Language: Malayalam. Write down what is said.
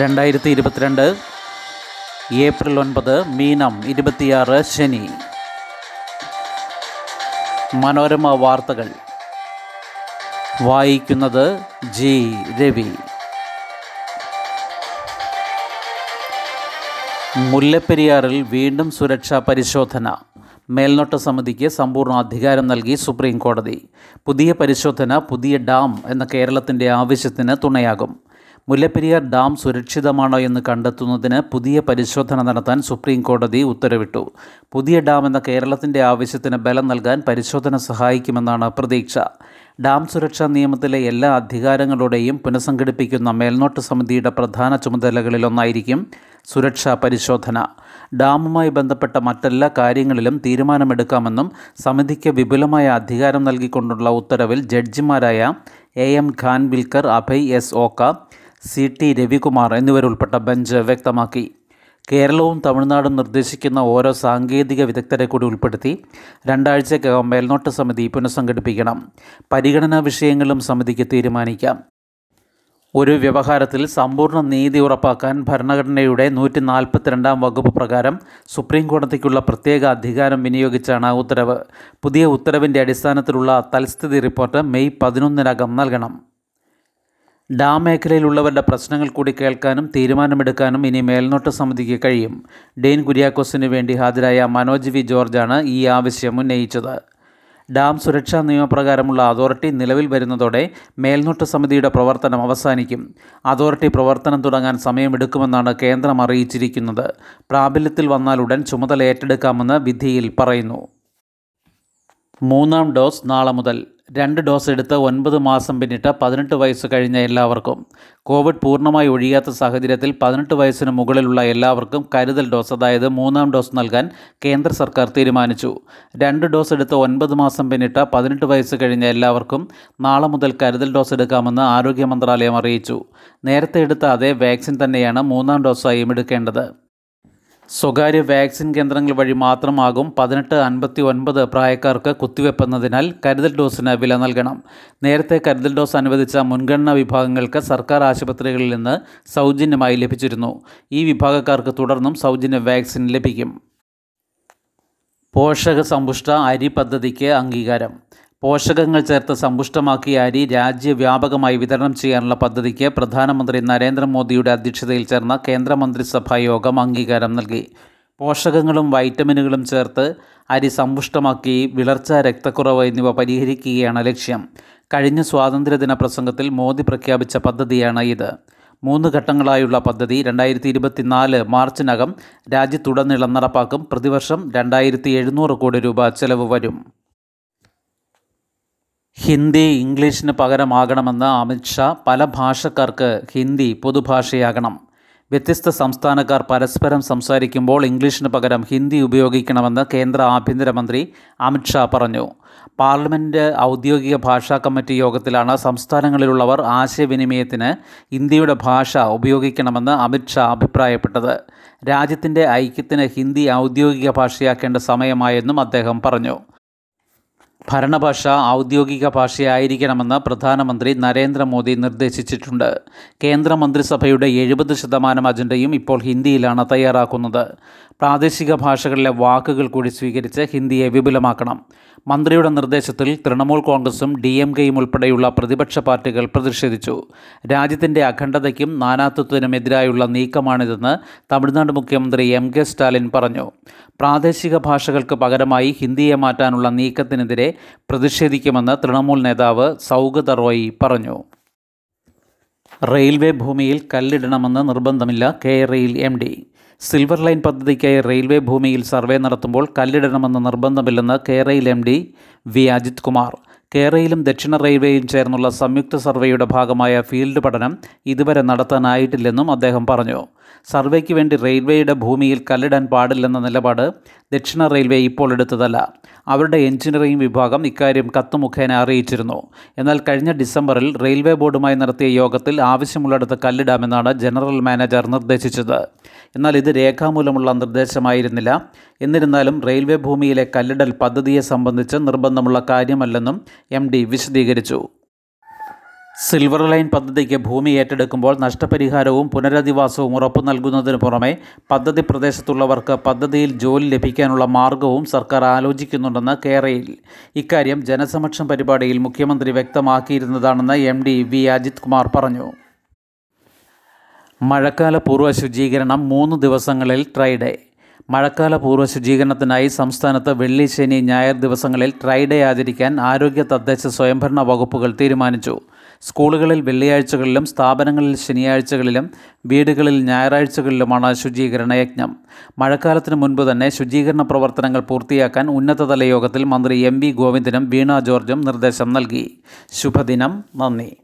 രണ്ടായിരത്തി ഇരുപത്തിരണ്ട് ഏപ്രിൽ ഒൻപത് മീനം ഇരുപത്തിയാറ് ശനി. മനോരമ വാർത്തകൾ. വായിക്കുന്നത് ജി. രവി. മുല്ലപ്പെരിയാറിൽ വീണ്ടും സുരക്ഷാ പരിശോധന. മേൽനോട്ട സമിതിക്ക് സമ്പൂർണ അധികാരം നൽകി സുപ്രീം കോടതി പുതിയ പരിശോധന പുതിയ ഡാം എന്ന കേരളത്തിന്റെ ആവശ്യത്തിന് തുണയാകും. മുല്ലപ്പെരിയാർ ഡാം സുരക്ഷിതമാണോ എന്ന് കണ്ടെത്തുന്നതിന് പുതിയ പരിശോധന നടത്താൻ സുപ്രീം കോടതി ഉത്തരവിട്ടു. പുതിയ ഡാം എന്ന കേരളത്തിന്റെ ആവശ്യത്തിന് ബലം നൽകാൻ പരിശോധന സഹായിക്കുമെന്നാണ് പ്രതീക്ഷ. ഡാം സുരക്ഷാ നിയമത്തിലെ എല്ലാ അധികാരങ്ങളുടെയും പുനഃസംഘടിപ്പിക്കുന്ന മേൽനോട്ട സമിതിയുടെ പ്രധാന ചുമതലകളിലൊന്നായിരിക്കും സുരക്ഷാ പരിശോധന. ഡാമുമായി ബന്ധപ്പെട്ട മറ്റെല്ലാ കാര്യങ്ങളിലും തീരുമാനമെടുക്കാമെന്നും സമിതിക്ക് വിപുലമായ അധികാരം നൽകിക്കൊണ്ടുള്ള ഉത്തരവിൽ ജഡ്ജിമാരായ A M Khanwilkar Abhay S Oka C T Ravikumar എന്നിവരുൾപ്പെട്ട bench വ്യക്തമാക്കി. കേരളവും തമിഴ്നാടും നിർദ്ദേശിക്കുന്ന ഓരോ സാങ്കേതിക വിദഗ്ധരെ കൂടി ഉൾപ്പെടുത്തി രണ്ടാഴ്ചക്കകം മേൽനോട്ട സമിതി പുനഃസംഘടിപ്പിക്കണം. പരിഗണനാ വിഷയങ്ങളും സമിതിക്ക് തീരുമാനിക്കാം. ഒരു വ്യവഹാരത്തിൽ സമ്പൂർണ നീതി ഉറപ്പാക്കാൻ ഭരണഘടനയുടെ നൂറ്റി നാൽപ്പത്തിരണ്ടാം വകുപ്പ് പ്രകാരം സുപ്രീം കോടതിക്കുള്ള പ്രത്യേക അധികാരം വിനിയോഗിച്ചാണ് ഉത്തരവ്. പുതിയ ഉത്തരവിന്റെ അടിസ്ഥാനത്തിലുള്ള തൽസ്ഥിതി റിപ്പോർട്ട് മെയ് പതിനൊന്നിനകം നൽകണം. ഡാം മേഖലയിലുള്ളവരുടെ പ്രശ്നങ്ങൾ കൂടി കേൾക്കാനും തീരുമാനമെടുക്കാനും ഇനി മേൽനോട്ട സമിതിക്ക് കഴിയും. ഡെയിൻ കുര്യാക്കോസിന് വേണ്ടി ഹാജരായ മനോജ് വി ജോർജാണ് ഈ ആവശ്യം ഉന്നയിച്ചത്. ഡാം സുരക്ഷാ നിയമപ്രകാരമുള്ള അതോറിറ്റി നിലവിൽ വരുന്നതോടെ മേൽനോട്ട സമിതിയുടെ പ്രവർത്തനം അവസാനിക്കും. അതോറിറ്റി പ്രവർത്തനം തുടങ്ങാൻ സമയമെടുക്കുമെന്നാണ് കേന്ദ്രം അറിയിച്ചിരിക്കുന്നത്. പ്രാബല്യത്തിൽ വന്നാലുടൻ ചുമതല ഏറ്റെടുക്കാമെന്ന് വിധിയിൽ പറയുന്നു. മൂന്നാം ഡോസ് നാളെ മുതൽ. രണ്ട് ഡോസ് എടുത്ത് ഒൻപത് മാസം പിന്നിട്ട് പതിനെട്ട് വയസ്സ് കഴിഞ്ഞ എല്ലാവർക്കും. കോവിഡ് പൂർണമായി ഒഴിയാത്ത സാഹചര്യത്തിൽ പതിനെട്ട് വയസ്സിന് മുകളിലുള്ള എല്ലാവർക്കും കരുതൽ ഡോസ് അതായത് മൂന്നാം ഡോസ് നൽകാൻ കേന്ദ്ര സർക്കാർ തീരുമാനിച്ചു. രണ്ട് ഡോസ് എടുത്ത് ഒൻപത് മാസം പിന്നിട്ട് പതിനെട്ട് വയസ്സ് കഴിഞ്ഞ എല്ലാവർക്കും നാളെ മുതൽ കരുതൽ ഡോസ് എടുക്കാമെന്ന് ആരോഗ്യ മന്ത്രാലയം അറിയിച്ചു. നേരത്തെ എടുത്ത അതേ വാക്സിൻ തന്നെയാണ് മൂന്നാം ഡോസായും എടുക്കേണ്ടത്. സ്വകാര്യ വാക്സിൻ കേന്ദ്രങ്ങൾ വഴി മാത്രമാകും പതിനെട്ട് അൻപത്തി ഒൻപത് പ്രായക്കാർക്ക് കുത്തിവെപ്പെന്നതിനാൽ കരുതൽ ഡോസിന് വില നൽകണം. നേരത്തെ കരുതൽ ഡോസ് അനുവദിച്ച മുൻഗണനാ വിഭാഗങ്ങൾക്ക് സർക്കാർ ആശുപത്രികളിൽ നിന്ന് സൗജന്യമായി ലഭിച്ചിരുന്നു. ഈ വിഭാഗക്കാർക്ക് തുടർന്നും സൗജന്യ വാക്സിൻ ലഭിക്കും. പോഷക സമ്പുഷ്ട അരി പദ്ധതിക്ക് അംഗീകാരം. പോഷകങ്ങൾ ചേർത്ത് സമ്പുഷ്ടമാക്കിയ അരി രാജ്യവ്യാപകമായി വിതരണം ചെയ്യാനുള്ള പദ്ധതിക്ക് പ്രധാനമന്ത്രി നരേന്ദ്രമോദിയുടെ അധ്യക്ഷതയിൽ ചേർന്ന കേന്ദ്രമന്ത്രിസഭാ യോഗം അംഗീകാരം നൽകി. പോഷകങ്ങളും വൈറ്റമിനുകളും ചേർത്ത് അരി സമ്പുഷ്ടമാക്കി വിളർച്ച രക്തക്കുറവ് എന്നിവ പരിഹരിക്കുകയാണ് ലക്ഷ്യം. കഴിഞ്ഞ സ്വാതന്ത്ര്യദിന പ്രസംഗത്തിൽ മോദി പ്രഖ്യാപിച്ച പദ്ധതിയാണ് ഇത്. മൂന്ന് ഘട്ടങ്ങളായുള്ള പദ്ധതി രണ്ടായിരത്തി ഇരുപത്തിനാല് മാർച്ചിനകം രാജ്യത്തുടനീളം നടപ്പാക്കും. പ്രതിവർഷം രണ്ടായിരത്തി എഴുന്നൂറ് കോടി രൂപ ചെലവ് വരും. ഹിന്ദി ഇംഗ്ലീഷിന് പകരമാകണമെന്ന് അമിത്ഷാ പല ഭാഷക്കാർക്ക് ഹിന്ദി പൊതുഭാഷയാകണം. വ്യത്യസ്ത സംസ്ഥാനക്കാർ പരസ്പരം സംസാരിക്കുമ്പോൾ ഇംഗ്ലീഷിന് പകരം ഹിന്ദി ഉപയോഗിക്കണമെന്ന് കേന്ദ്ര ആഭ്യന്തരമന്ത്രി അമിത്ഷാ പറഞ്ഞു. പാർലമെന്റ് ഔദ്യോഗിക ഭാഷാ കമ്മിറ്റി യോഗത്തിലാണ് സംസ്ഥാനങ്ങളിലുള്ളവർ ആശയവിനിമയത്തിന് ഇന്ത്യയുടെ ഭാഷ ഉപയോഗിക്കണമെന്ന് അമിത്ഷാ അഭിപ്രായപ്പെട്ടത്. രാജ്യത്തിന്റെ ഐക്യത്തിന് ഹിന്ദി ഔദ്യോഗിക ഭാഷയാക്കേണ്ട സമയമായെന്നും അദ്ദേഹം പറഞ്ഞു. ഭരണഭാഷ ഔദ്യോഗിക ഭാഷയായിരിക്കണമെന്ന് പ്രധാനമന്ത്രി നരേന്ദ്രമോദി നിർദ്ദേശിച്ചിട്ടുണ്ട്. കേന്ദ്രമന്ത്രിസഭയുടെ എഴുപത് ശതമാനം അജണ്ടയും ഇപ്പോൾ ഹിന്ദിയിലാണ് തയ്യാറാക്കുന്നത്. പ്രാദേശിക ഭാഷകളിലെ വാക്കുകൾ കൂടി സ്വീകരിച്ച് ഹിന്ദിയെ വിപുലമാക്കണം. മന്ത്രിയുടെ നിർദ്ദേശത്തിൽ തൃണമൂൽ കോൺഗ്രസും ഡി എം കെയും ഉൾപ്പെടെയുള്ള പ്രതിപക്ഷ പാർട്ടികൾ പ്രതിഷേധിച്ചു. രാജ്യത്തിന്റെ അഖണ്ഡതയ്ക്കും നാനാത്വത്തിനും എതിരായുള്ള നീക്കമാണിതെന്ന് തമിഴ്നാട് മുഖ്യമന്ത്രി എം കെ സ്റ്റാലിൻ പറഞ്ഞു. പ്രാദേശിക ഭാഷകൾക്ക് പകരമായി ഹിന്ദിയെ മാറ്റാനുള്ള നീക്കത്തിനെതിരെ പ്രതിഷേധിക്കുമെന്ന് തൃണമൂൽ നേതാവ് സൗഗത റോയി പറഞ്ഞു. റെയിൽവേ ഭൂമിയിൽ കല്ലിടണമെന്ന് നിർബന്ധമില്ല K rail M D. Silver line പദ്ധതിക്കായി റെയിൽവേ ഭൂമിയിൽ സർവേ നടത്തുമ്പോൾ കല്ലിടണമെന്ന് നിർബന്ധമില്ലെന്ന് കേരയിൽ M D V Ajith Kumar. കേരളയിലും ദക്ഷിണ റെയിൽവേയും ചേർന്നുള്ള സംയുക്ത സർവേയുടെ ഭാഗമായ ഫീൽഡ് പഠനം ഇതുവരെ നടത്താനായിട്ടില്ലെന്നും അദ്ദേഹം പറഞ്ഞു. സർവേക്ക് വേണ്ടി റെയിൽവേയുടെ ഭൂമിയിൽ കല്ലിടാൻ പാടില്ലെന്ന നിലപാട് ദക്ഷിണ റെയിൽവേ ഇപ്പോൾ എടുത്തതല്ല. അവരുടെ എഞ്ചിനീയറിംഗ് വിഭാഗം ഇക്കാര്യം കത്ത് മുഖേന അറിയിച്ചിരുന്നു. എന്നാൽ കഴിഞ്ഞ ഡിസംബറിൽ റെയിൽവേ ബോർഡുമായി നടത്തിയ യോഗത്തിൽ ആവശ്യമുള്ളിടത്ത് കല്ലിടാമെന്നാണ് ജനറൽ മാനേജർ നിർദ്ദേശിച്ചത്. എന്നാൽ ഇത് രേഖാമൂലമുള്ള നിർദ്ദേശമായിരുന്നില്ല. എന്നിരുന്നാലും റെയിൽവേ ഭൂമിയിലെ കല്ലിടൽ പദ്ധതിയെ സംബന്ധിച്ച് നിർബന്ധമുള്ള കാര്യമല്ലെന്നും എം വിശദീകരിച്ചു. സിൽവർ ലൈൻ പദ്ധതിക്ക് ഭൂമി ഏറ്റെടുക്കുമ്പോൾ നഷ്ടപരിഹാരവും പുനരധിവാസവും ഉറപ്പു നൽകുന്നതിന് പുറമെ പദ്ധതി പ്രദേശത്തുള്ളവർക്ക് പദ്ധതിയിൽ ജോലി ലഭിക്കാനുള്ള മാർഗവും സർക്കാർ ആലോചിക്കുന്നുണ്ടെന്ന് കേരയിൽ ഇക്കാര്യം ജനസമക്ഷം പരിപാടിയിൽ മുഖ്യമന്ത്രി വ്യക്തമാക്കിയിരുന്നതാണെന്ന് M D V Ajith Kumar പറഞ്ഞു. മഴക്കാല പൂർവ ശുചീകരണം മൂന്ന് ദിവസങ്ങളിൽ ട്രൈഡേ മഴക്കാല പൂർവ ശുചീകരണത്തിനായി സംസ്ഥാനത്ത് വെള്ളി ശനി ഞായർ ദിവസങ്ങളിൽ ട്രൈഡേ ആചരിക്കാൻ ആരോഗ്യ തദ്ദേശ സ്വയംഭരണ വകുപ്പുകൾ തീരുമാനിച്ചു. സ്കൂളുകളിൽ വെള്ളിയാഴ്ചകളിലും സ്ഥാപനങ്ങളിൽ ശനിയാഴ്ചകളിലും വീടുകളിൽ ഞായറാഴ്ചകളിലുമാണ് ശുചീകരണ യജ്ഞം മഴക്കാലത്തിന് മുൻപ് തന്നെ ശുചീകരണ പ്രവർത്തനങ്ങൾ പൂർത്തിയാക്കാൻ ഉന്നതതല യോഗത്തിൽ മന്ത്രി എം വി ഗോവിന്ദനും വീണ ജോർജും നിർദ്ദേശം നൽകി. ശുഭദിനം. നന്ദി.